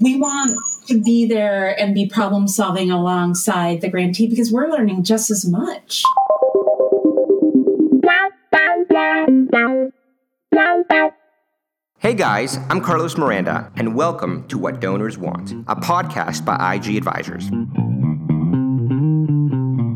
We want to be there and be problem solving alongside the grantee because we're learning just as much. Hey guys, I'm Carlos Miranda, and welcome to What Donors Want, a podcast by IG Advisors.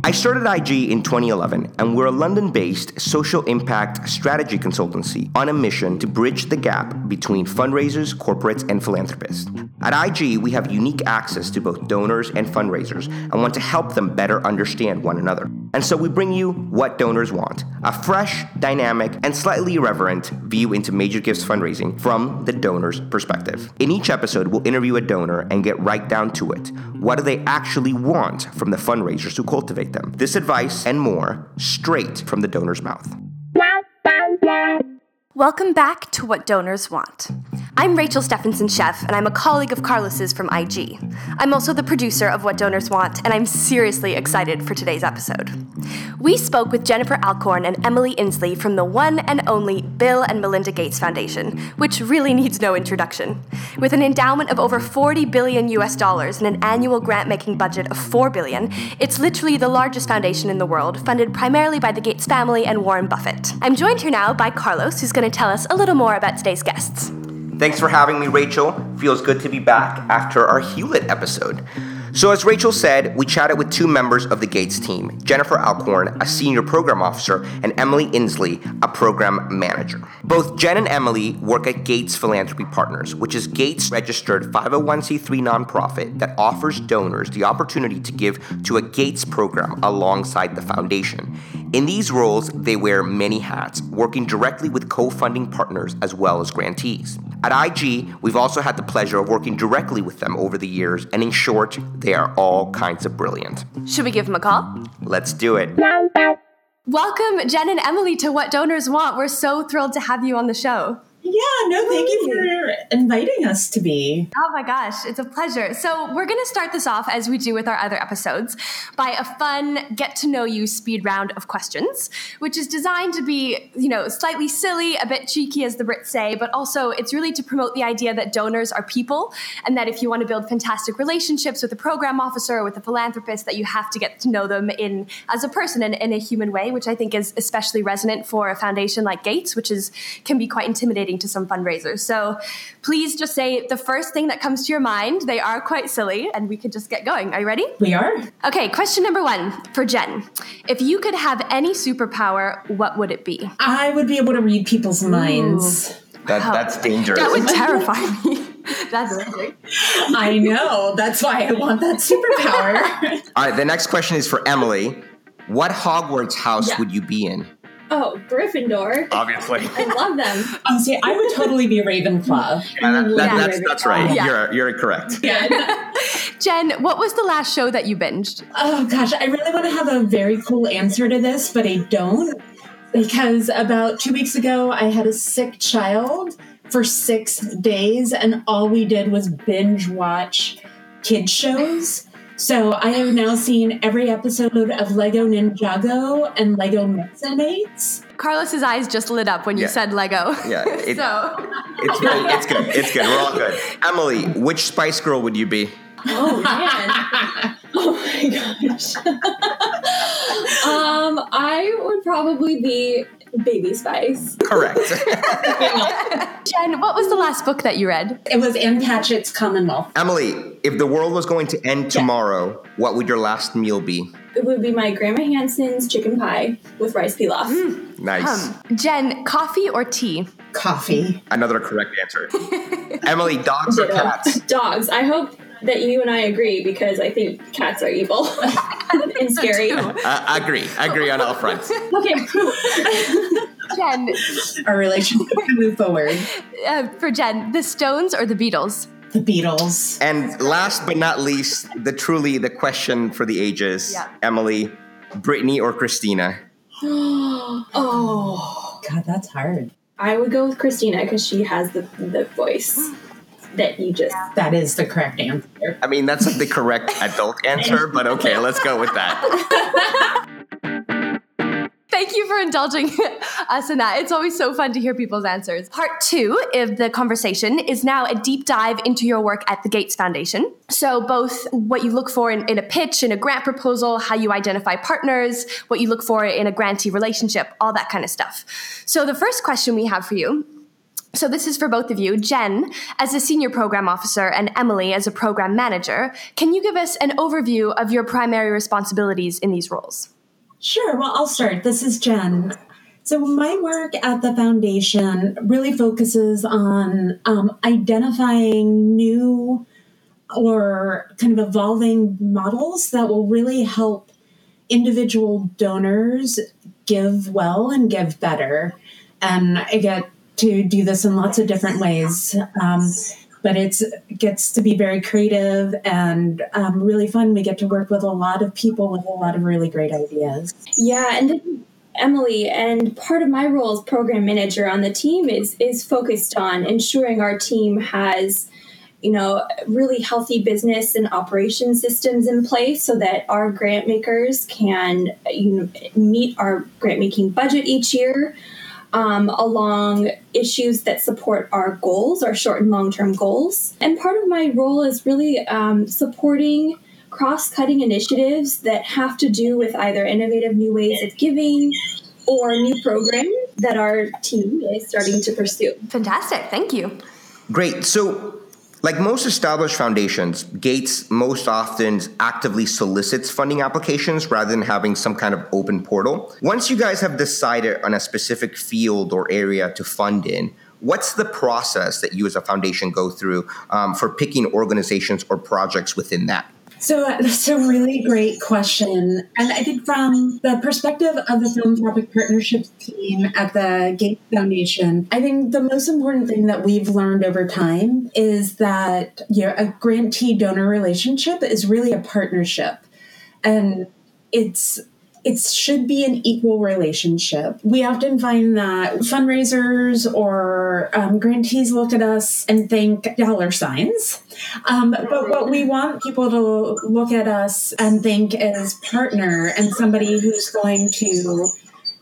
I started IG in 2011, and we're a London based social impact strategy consultancy on a mission to bridge the gap between fundraisers, corporates, and philanthropists. At IG, we have unique access to both donors and fundraisers and want to help them better understand one another. And so we bring you What Donors Want, a fresh, dynamic, and slightly irreverent view into major gifts fundraising from the donor's perspective. In each episode, we'll interview a donor and get right down to it. What do they actually want from the fundraisers who cultivate them. This advice and more straight from the donor's mouth. Welcome back to What Donors Want. I'm Rachel Stephenson Chef, and I'm a colleague of Carlos's from IG. I'm also the producer of What Donors Want, and I'm seriously excited for today's episode. We spoke with Jennifer Alcorn and Emily Inslee from the one and only Bill and Melinda Gates Foundation, which really needs no introduction. With an endowment of over 40 billion US dollars and an annual grant making budget of 4 billion, it's literally the largest foundation in the world, funded primarily by the Gates family and Warren Buffett. I'm joined here now by Carlos, who's going to tell us a little more about today's guests. Thanks for having me, Rachel. Feels good to be back after our Hewlett episode. So, as Rachel said, we chatted with two members of the Gates team Jennifer Alcorn, a senior program officer, and Emily Inslee, a program manager. Both Jen and Emily work at Gates Philanthropy Partners, which is Gates' registered 501c3 nonprofit that offers donors the opportunity to give to a Gates program alongside the foundation. In these roles, they wear many hats, working directly with co funding partners as well as grantees. At IG, we've also had the pleasure of working directly with them over the years, and in short, they are all kinds of brilliant. Should we give them a call? Let's do it. Welcome, Jen and Emily, to What Donors Want. We're so thrilled to have you on the show. Yeah, no, thank you for inviting us to be. Oh my gosh, it's a pleasure. So, we're going to start this off as we do with our other episodes by a fun get to know you speed round of questions, which is designed to be, you know, slightly silly, a bit cheeky as the Brits say, but also it's really to promote the idea that donors are people and that if you want to build fantastic relationships with a program officer or with a philanthropist that you have to get to know them in as a person and in a human way, which I think is especially resonant for a foundation like Gates, which is can be quite intimidating to some fundraisers. So please just say the first thing that comes to your mind. They are quite silly, and we could just get going. Are you ready? We are. Okay, question number one for Jen. If you could have any superpower, what would it be? I would be able to read people's minds. That, that's dangerous. That would terrify me. That's amazing. I know. That's why I want that superpower. All right, the next question is for Emily. What Hogwarts house Yeah. would you be in? Oh, Gryffindor. Obviously. I love them. oh, see, I would totally be Ravenclaw. Yeah, that- that- Yeah. that's, that's right. Yeah. You're, you're correct. Yeah. Jen, what was the last show that you binged? Oh gosh, I really want to have a very cool answer to this, but I don't. Because about two weeks ago, I had a sick child for six days, and all we did was binge watch kids shows. So I have now seen every episode of Lego Ninjago and Lego Nexo Knights. Carlos's eyes just lit up when you Yeah. said Lego. Yeah, it- so It's, really, it's good. It's good. We're all good. Emily, which Spice Girl would you be? Oh man. oh my gosh. um, I would probably be Baby Spice. Correct. Jen, what was the last book that you read? It was Ann Patchett's Commonwealth. Emily, if the world was going to end tomorrow, what would your last meal be? It would be my Grandma Hansen's chicken pie with rice pilaf. Nice. Um, Jen, coffee or tea? Coffee. Another correct answer. Emily, dogs or cats? Dogs. I hope that you and I agree because I think cats are evil and scary. Uh, I agree. I agree on all fronts. Okay. Jen, Our relationship can move forward. uh, for Jen, the Stones or the Beatles? The Beatles. And last but not least, the truly the question for the ages. Yeah. Emily, Brittany or Christina? oh, God, that's hard. I would go with Christina because she has the the voice that you just. That is the correct answer. I mean, that's the correct adult answer, but okay, let's go with that. Thank you for indulging us in that. It's always so fun to hear people's answers. Part two of the conversation is now a deep dive into your work at the Gates Foundation. So, both what you look for in, in a pitch, in a grant proposal, how you identify partners, what you look for in a grantee relationship, all that kind of stuff. So, the first question we have for you so, this is for both of you. Jen, as a senior program officer, and Emily, as a program manager, can you give us an overview of your primary responsibilities in these roles? Sure. Well, I'll start. This is Jen. So, my work at the foundation really focuses on um, identifying new or kind of evolving models that will really help individual donors give well and give better. And I get to do this in lots of different ways. Um, but it gets to be very creative and um, really fun. We get to work with a lot of people with a lot of really great ideas. Yeah, and Emily, and part of my role as program manager on the team is is focused on ensuring our team has you know really healthy business and operation systems in place so that our grant makers can you know meet our grant making budget each year um, along issues that support our goals, our short and long term goals. And part of my role is really um, supporting cross cutting initiatives that have to do with either innovative new ways of giving or new programs that our team is starting to pursue. Fantastic. Thank you. Great. So, like most established foundations, Gates most often actively solicits funding applications rather than having some kind of open portal. Once you guys have decided on a specific field or area to fund in, what's the process that you as a foundation go through um, for picking organizations or projects within that? So uh, that's a really great question. And I think from the perspective of the philanthropic partnerships team at the Gates Foundation, I think the most important thing that we've learned over time is that you know, a grantee donor relationship is really a partnership. And it's it should be an equal relationship. We often find that fundraisers or um, grantees look at us and think dollar signs. Um, but what we want people to look at us and think is partner and somebody who's going to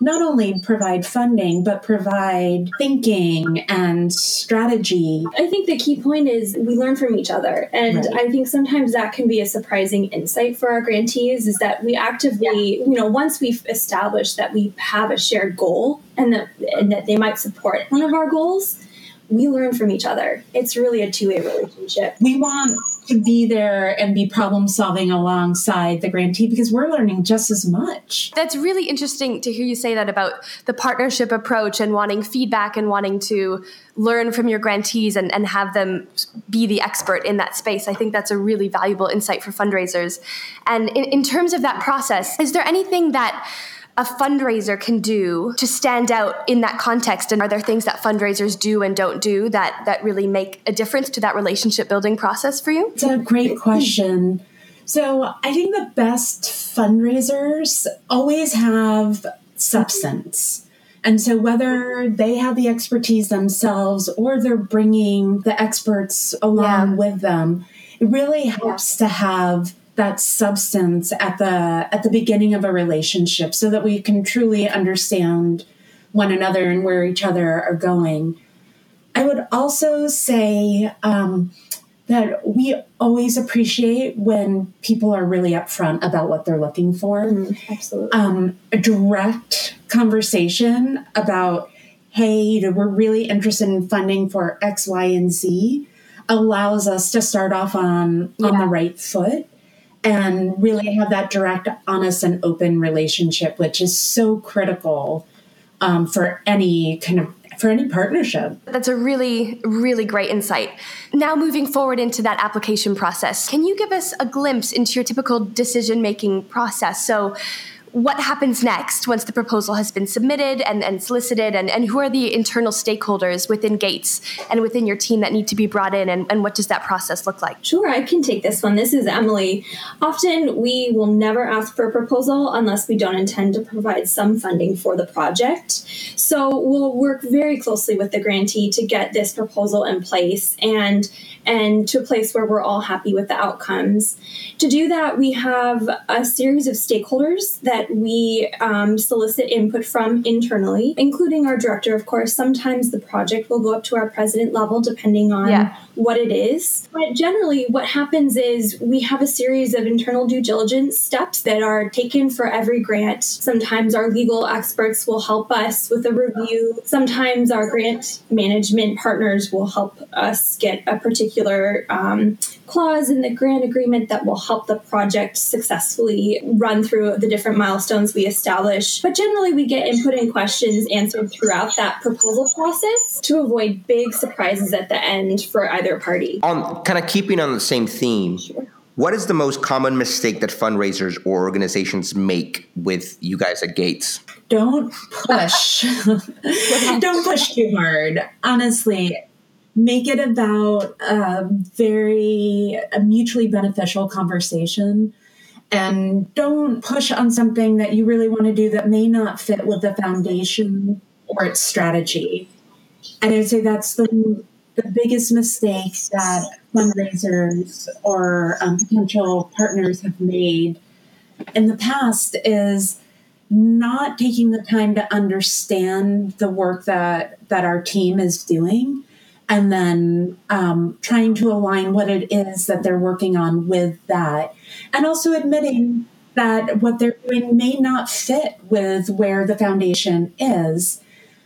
not only provide funding, but provide thinking and strategy. I think the key point is we learn from each other. And right. I think sometimes that can be a surprising insight for our grantees is that we actively, yeah. you know, once we've established that we have a shared goal and that, and that they might support one of our goals, we learn from each other. It's really a two way relationship. We want to be there and be problem solving alongside the grantee because we're learning just as much. That's really interesting to hear you say that about the partnership approach and wanting feedback and wanting to learn from your grantees and, and have them be the expert in that space. I think that's a really valuable insight for fundraisers. And in, in terms of that process, is there anything that a fundraiser can do to stand out in that context and are there things that fundraisers do and don't do that that really make a difference to that relationship building process for you it's a great question so i think the best fundraisers always have substance and so, whether they have the expertise themselves or they're bringing the experts along yeah. with them, it really helps yeah. to have that substance at the at the beginning of a relationship so that we can truly understand one another and where each other are going. I would also say um, that we always appreciate when people are really upfront about what they're looking for. Mm, absolutely. Um, a direct conversation about hey we're really interested in funding for x y and z allows us to start off on yeah. on the right foot and really have that direct, honest, and open relationship, which is so critical um, for any kind of for any partnership. That's a really, really great insight. Now, moving forward into that application process, can you give us a glimpse into your typical decision making process? So, what happens next once the proposal has been submitted and, and solicited? And, and who are the internal stakeholders within gates and within your team that need to be brought in? And, and what does that process look like? Sure i can take this one. This is emily. Often we will never ask for a proposal unless we don't intend to provide some funding for the project. So we'll work very closely with the grantee to get this proposal in place and and to a place where we're all happy with the outcomes. To do that we have a series of stakeholders that that we um, solicit input from internally, including our director, of course. Sometimes the project will go up to our president level depending on yeah. what it is. But generally, what happens is we have a series of internal due diligence steps that are taken for every grant. Sometimes our legal experts will help us with a review. Sometimes our grant management partners will help us get a particular um, clause in the grant agreement that will help the project successfully run through the different milestones we establish. But generally, we get input and questions answered throughout that proposal process to avoid big surprises at the end for either party. On kind of keeping on the same theme. Sure. What is the most common mistake that fundraisers or organizations make with you guys at Gates? Don't push. Don't push too hard. Honestly, make it about a very a mutually beneficial conversation and don't push on something that you really want to do that may not fit with the foundation or its strategy. And I would say that's the the biggest mistake that fundraisers or um, potential partners have made in the past is not taking the time to understand the work that that our team is doing and then um, trying to align what it is that they're working on with that. And also admitting that what they're doing may not fit with where the foundation is.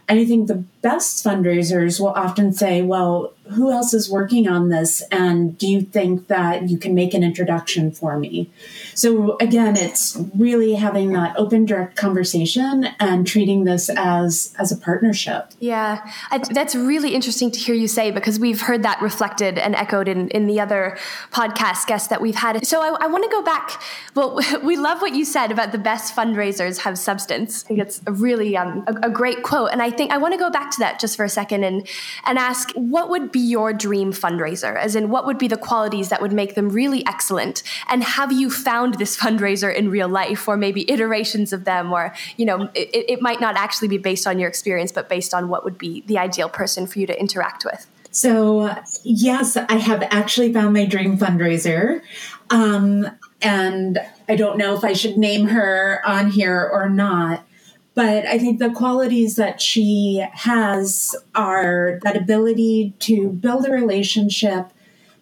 And I think the best fundraisers will often say, well, who else is working on this? And do you think that you can make an introduction for me? So again, it's really having that open, direct conversation and treating this as, as a partnership. Yeah, I, that's really interesting to hear you say because we've heard that reflected and echoed in, in the other podcast guests that we've had. So I, I want to go back. Well, we love what you said about the best fundraisers have substance. I think it's a really um, a, a great quote. And I think I want to go back to that just for a second and and ask what would be your dream fundraiser? As in, what would be the qualities that would make them really excellent? And have you found this fundraiser in real life, or maybe iterations of them, or you know, it, it might not actually be based on your experience, but based on what would be the ideal person for you to interact with? So, yes, I have actually found my dream fundraiser. Um, and I don't know if I should name her on here or not. But I think the qualities that she has are that ability to build a relationship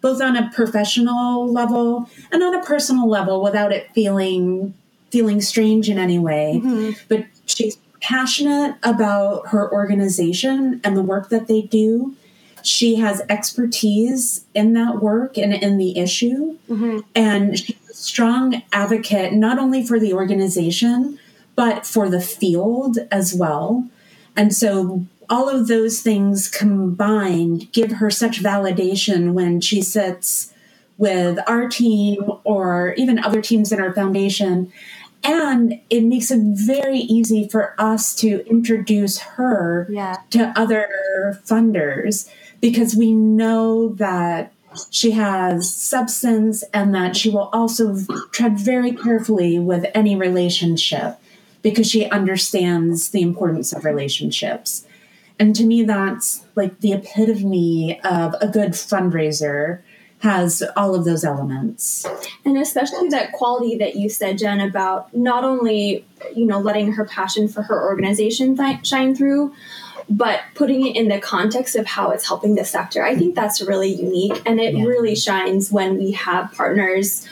both on a professional level and on a personal level without it feeling feeling strange in any way. Mm-hmm. But she's passionate about her organization and the work that they do. She has expertise in that work and in the issue. Mm-hmm. And she's a strong advocate not only for the organization, but for the field as well. And so all of those things combined give her such validation when she sits with our team or even other teams in our foundation. And it makes it very easy for us to introduce her yeah. to other funders because we know that she has substance and that she will also tread very carefully with any relationship because she understands the importance of relationships. And to me, that's like the epitome of a good fundraiser has all of those elements. And especially that quality that you said, Jen, about not only, you know, letting her passion for her organization th- shine through, but putting it in the context of how it's helping the sector. I think that's really unique. And it yeah. really shines when we have partners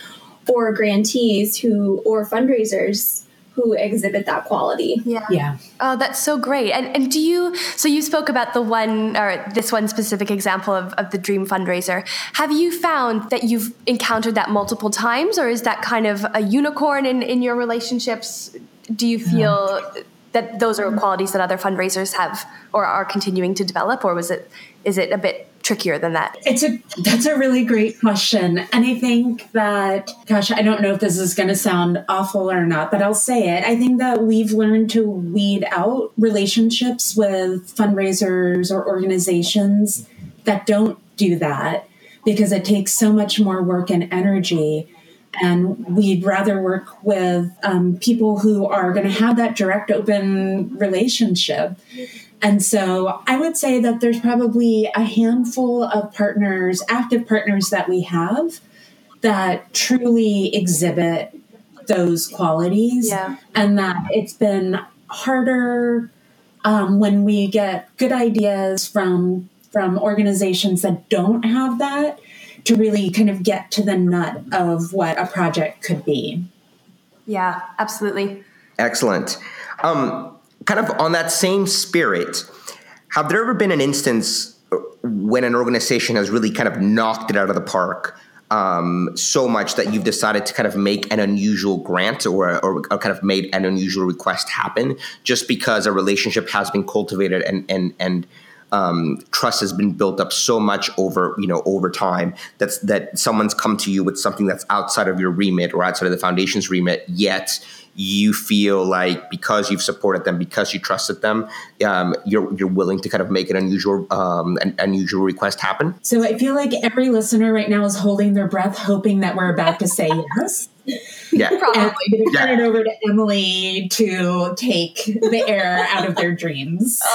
or grantees who, or fundraisers who exhibit that quality. Yeah. Yeah. Oh, that's so great. And and do you so you spoke about the one or this one specific example of, of the dream fundraiser. Have you found that you've encountered that multiple times or is that kind of a unicorn in, in your relationships? Do you feel yeah. that those are qualities that other fundraisers have or are continuing to develop or was it is it a bit trickier than that? It's a that's a really great question. And I think that gosh, I don't know if this is going to sound awful or not, but I'll say it. I think that we've learned to weed out relationships with fundraisers or organizations that don't do that because it takes so much more work and energy and we'd rather work with um, people who are going to have that direct open relationship and so I would say that there's probably a handful of partners, active partners that we have that truly exhibit those qualities Yeah. and that it's been harder um, when we get good ideas from from organizations that don't have that to really kind of get to the nut of what a project could be. Yeah, absolutely. Excellent. Um, kind of on that same spirit, have there ever been an instance when an organization has really kind of knocked it out of the park um, so much that you've decided to kind of make an unusual grant or, or, or, kind of made an unusual request happen just because a relationship has been cultivated and and and um, trust has been built up so much over you know over time that's that someone's come to you with something that's outside of your remit or outside of the foundation's remit yet you feel like because you've supported them because you trusted them um, you're you're willing to kind of make an unusual um, an unusual request happen So I feel like every listener right now is holding their breath, hoping that we're about to say yes. yeah Probably. I'm to turn it over to Emily to take the air out of their dreams.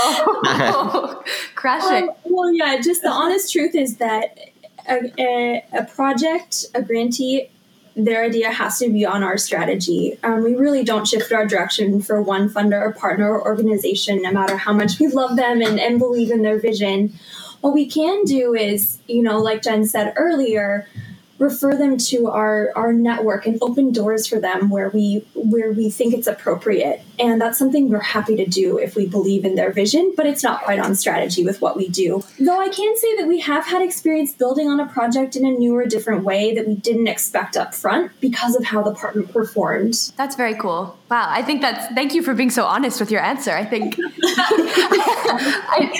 Oh, crush it. Um, well, yeah, just the honest truth is that a, a, a project, a grantee, their idea has to be on our strategy. Um, we really don't shift our direction for one funder or partner or organization, no matter how much we love them and, and believe in their vision. What we can do is, you know, like Jen said earlier, refer them to our our network and open doors for them where we where we think it's appropriate. And that's something we're happy to do if we believe in their vision but it's not quite on strategy with what we do. Though i can say that we have had experience building on a project in a newer different way that we didn't expect up front because of how the partner performed. That's very cool. Wow. I think that's, thank you for being so honest with your answer. I think. I,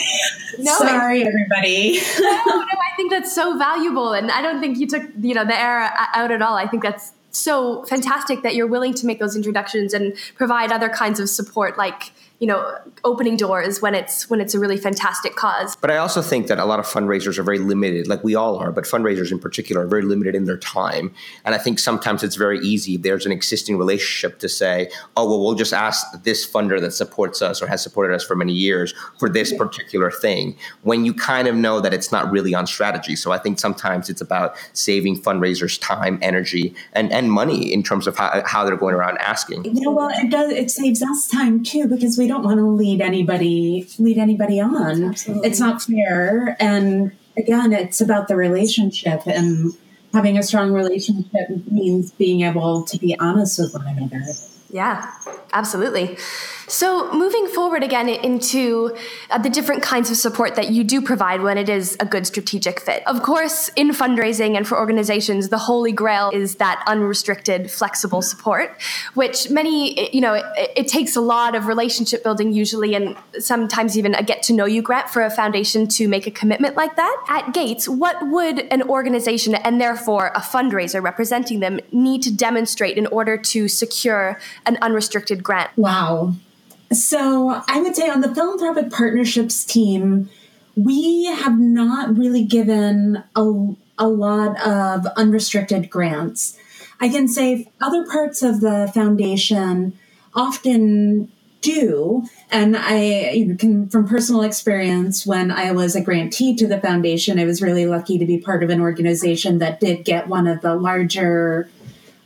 no, I- Sorry, everybody. no, no, I think that's so valuable, and I don't think you took you know the air out at all. I think that's so fantastic that you're willing to make those introductions and provide other kinds of support, like you know opening doors when it's when it's a really fantastic cause. But I also think that a lot of fundraisers are very limited, like we all are, but fundraisers in particular are very limited in their time. And I think sometimes it's very easy if there's an existing relationship to say, oh, well, we'll just ask this funder that supports us or has supported us for many years for this particular thing, when you kind of know that it's not really on strategy. So I think sometimes it's about saving fundraisers time, energy, and, and money in terms of how, how they're going around asking. You know, well, it does. It saves us time too because we don't want to lead anybody lead anybody on. Absolutely. It's not fair, and again, it's about the relationship and having a strong relationship means being able to be honest with one another. Yeah, absolutely. So, moving forward again into uh, the different kinds of support that you do provide when it is a good strategic fit. Of course, in fundraising and for organizations, the holy grail is that unrestricted, flexible support, which many, you know, it, it takes a lot of relationship building usually, and sometimes even a get to know you grant for a foundation to make a commitment like that. At Gates, what would an organization and therefore a fundraiser representing them need to demonstrate in order to secure an unrestricted grant? Wow. So I would say on the philanthropic partnerships team, we have not really given a, a lot of unrestricted grants. I can say other parts of the foundation often do. And I you can, from personal experience, when I was a grantee to the foundation, I was really lucky to be part of an organization that did get one of the larger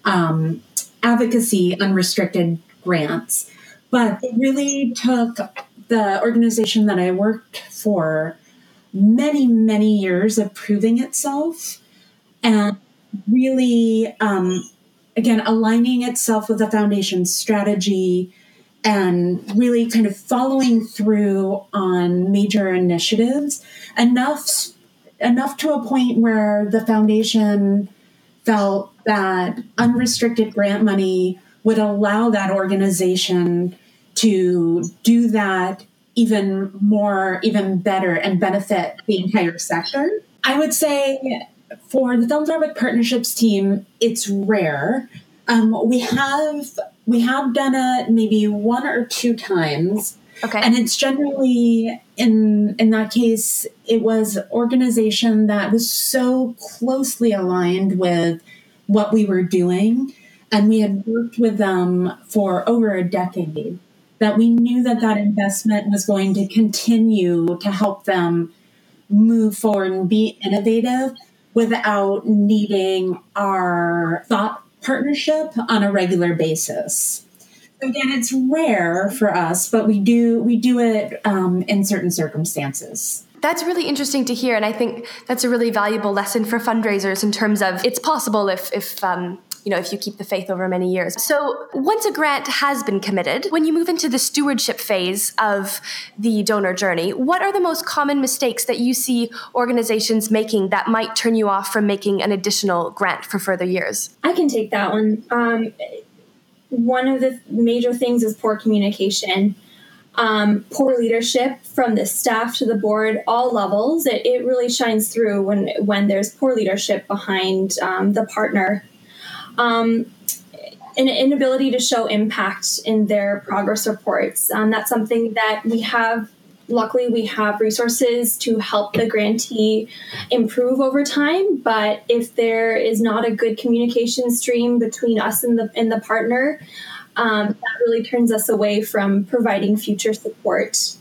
um, advocacy unrestricted grants. But it really took the organization that I worked for many, many years of proving itself and really, um, again, aligning itself with the foundation's strategy and really kind of following through on major initiatives enough enough to a point where the foundation felt that unrestricted grant money would allow that organization to do that even more, even better, and benefit the entire sector. I would say for the philanthropic partnerships team, it's rare. Um, we have we have done it maybe one or two times, Okay. and it's generally in in that case it was organization that was so closely aligned with what we were doing and we had worked with them for over a decade that we knew that that investment was going to continue to help them move forward and be innovative without needing our thought partnership on a regular basis. Again, it's rare for us, but we do we do it um, in certain circumstances. That's really interesting to hear, and I think that's a really valuable lesson for fundraisers in terms of it's possible if if um, you know if you keep the faith over many years. So once a grant has been committed, when you move into the stewardship phase of the donor journey, what are the most common mistakes that you see organizations making that might turn you off from making an additional grant for further years? I can take that one. Um, one of the major things is poor communication um, poor leadership from the staff to the board, all levels. It, it really shines through when when there's poor leadership behind um, the partner. Um, an inability to show impact in their progress reports. Um, that's something that we have. Luckily, we have resources to help the grantee improve over time. But if there is not a good communication stream between us and the and the partner, um, that really turns us away from providing future support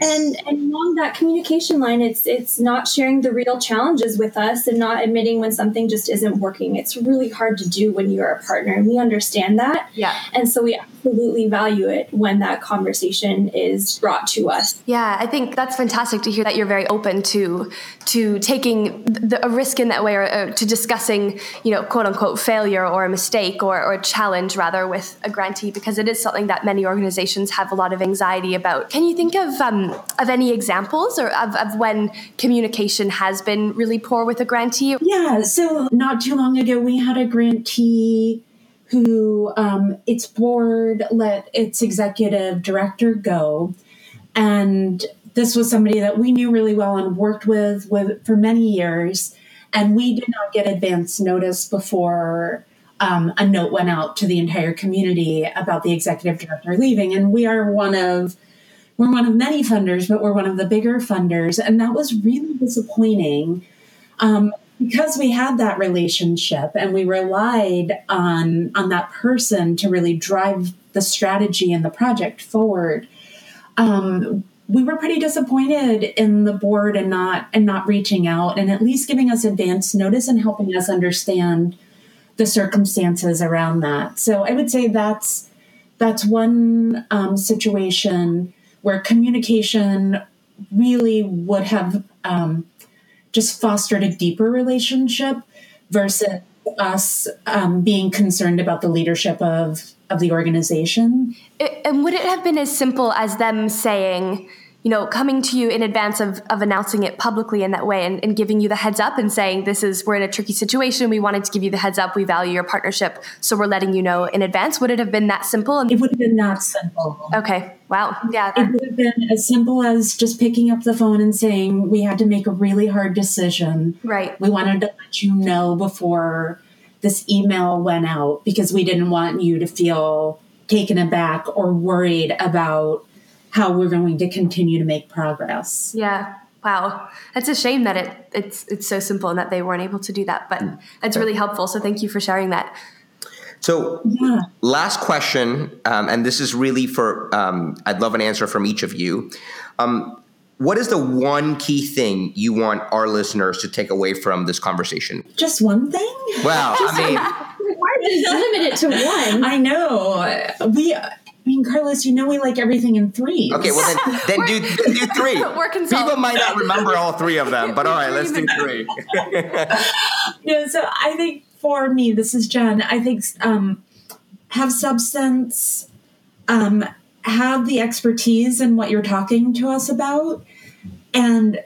and and along that communication line it's it's not sharing the real challenges with us and not admitting when something just isn't working. It's really hard to do when you're a partner and we understand that. Yeah. And so we absolutely value it when that conversation is brought to us. Yeah i think that's fantastic to hear that you're very open to to taking the, a risk in that way or, or, to discussing you know quote unquote failure or a mistake or, or a challenge rather with a grantee because it is something that many organizations have a lot of anxiety about. Can you think of um, of any examples or of, of when communication has been really poor with a grantee? Yeah, so not too long ago, we had a grantee who um, its board let its executive director go. And this was somebody that we knew really well and worked with, with for many years. And we did not get advance notice before um, a note went out to the entire community about the executive director leaving. And we are one of we're one of many funders, but we're one of the bigger funders. And that was really disappointing um, because we had that relationship and we relied on, on that person to really drive the strategy and the project forward. Um, we were pretty disappointed in the board and not and not reaching out and at least giving us advance notice and helping us understand the circumstances around that. So I would say that's that's one um, situation where communication really would have um, just fostered a deeper relationship versus us um, being concerned about the leadership of of the organization. It, and would it have been as simple as them saying, you know, coming to you in advance of, of announcing it publicly in that way and, and giving you the heads up and saying, this is, we're in a tricky situation. We wanted to give you the heads up. We value your partnership. So we're letting you know in advance. Would it have been that simple? It would have been that simple. Okay. Wow. Yeah. It would have been as simple as just picking up the phone and saying, we had to make a really hard decision. Right. We wanted to let you know before this email went out because we didn't want you to feel taken aback or worried about how we're going to continue to make progress. Yeah. Wow. That's a shame that it it's it's so simple and that they weren't able to do that, but it's really helpful. So thank you for sharing that. So, yeah. last question, um, and this is really for um, I'd love an answer from each of you. Um, what is the one key thing you want our listeners to take away from this conversation? Just one thing? Well, I mean, why limit it to one? I know. We I mean, Carlos, you know we like everything in three. Okay, well then, then do then do 3 People might not remember all three of them, but all right, let's do three. yeah, so I think for me, this is Jen. I think um, have substance, um, have the expertise in what you're talking to us about, and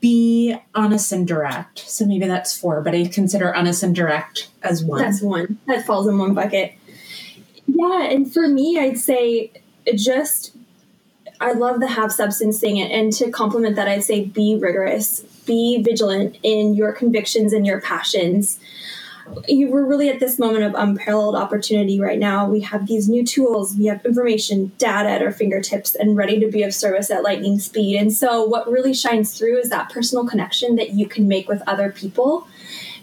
be honest and direct. So maybe that's four, but I consider honest and direct as one. That's one. That falls in one bucket. Yeah, and for me, I'd say just I love the have substance thing, and to complement that, I'd say be rigorous, be vigilant in your convictions and your passions. You, we're really at this moment of unparalleled opportunity right now. We have these new tools, we have information, data at our fingertips, and ready to be of service at lightning speed. And so, what really shines through is that personal connection that you can make with other people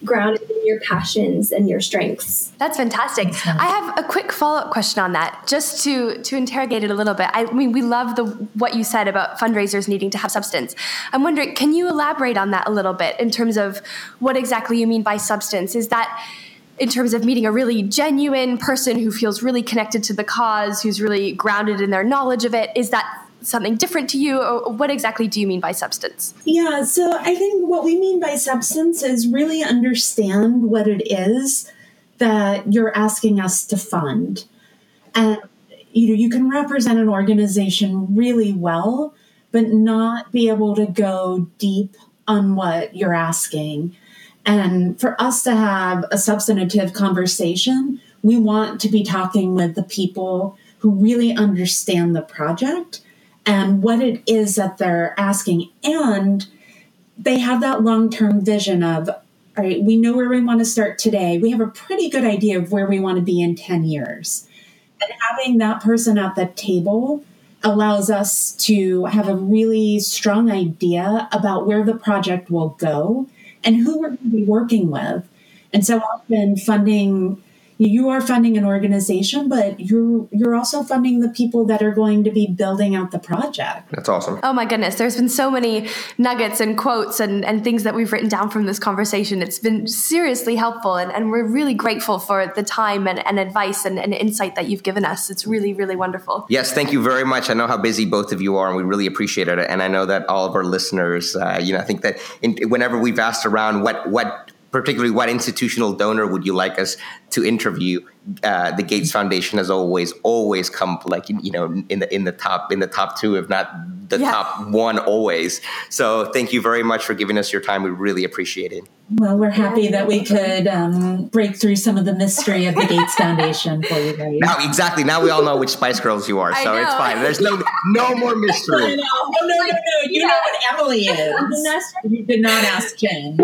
grounded in your passions and your strengths. That's fantastic. I have a quick follow-up question on that, just to to interrogate it a little bit. I mean, we love the what you said about fundraisers needing to have substance. I'm wondering, can you elaborate on that a little bit in terms of what exactly you mean by substance? Is that in terms of meeting a really genuine person who feels really connected to the cause, who's really grounded in their knowledge of it? Is that something different to you or what exactly do you mean by substance? Yeah so i think what we mean by substance is really understand what it is that you're asking us to fund. And you know you can represent an organization really well but not be able to go deep on what you're asking. And for us to have a substantive conversation we want to be talking with the people who really understand the project and what it is that they're asking. And they have that long term vision of, all right, we know where we want to start today. We have a pretty good idea of where we want to be in 10 years. And having that person at the table allows us to have a really strong idea about where the project will go and who we're going to be working with. And so often funding you are funding an organization, but you're you're also funding the people that are going to be building out the project. That's awesome. Oh my goodness, there's been so many nuggets and quotes and, and things that we've written down from this conversation. It's been seriously helpful and, and we're really grateful for the time and, and advice and, and insight that you've given us. It's really, really wonderful. Yes, thank you very much. I know how busy both of you are and we really appreciate it. And I know that all of our listeners, uh, you know, I think that in, whenever we've asked around what what particularly what institutional donor would you like us to interview? Uh, the gates foundation has always always come like you know in the in the top in the top two if not the yeah. top one always. So thank you very much for giving us your time. We really appreciate it. Well we're happy that we could um, break through some of the mystery of the gates foundation for you guys. Now exactly. Now we all know which spice girls you are so it's fine. There's no no more mystery. No no no no. You yeah. know what emily is. You did not ask jen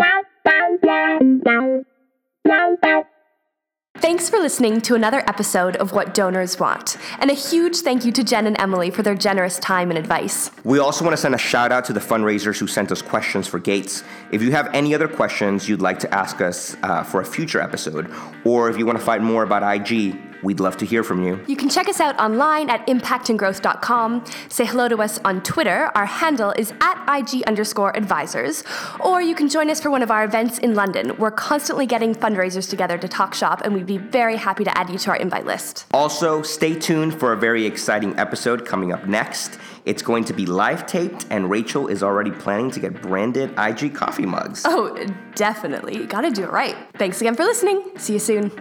Thanks for listening to another episode of What Donors Want, and a huge thank you to Jen and Emily for their generous time and advice. We also want to send a shout out to the fundraisers who sent us questions for Gates. If you have any other questions you'd like to ask us uh, for a future episode, or if you want to find more about IG, We'd love to hear from you. You can check us out online at impactandgrowth.com. Say hello to us on Twitter. Our handle is at IG underscore advisors. Or you can join us for one of our events in London. We're constantly getting fundraisers together to talk shop, and we'd be very happy to add you to our invite list. Also, stay tuned for a very exciting episode coming up next. It's going to be live taped, and Rachel is already planning to get branded IG coffee mugs. Oh, definitely. Gotta do it right. Thanks again for listening. See you soon.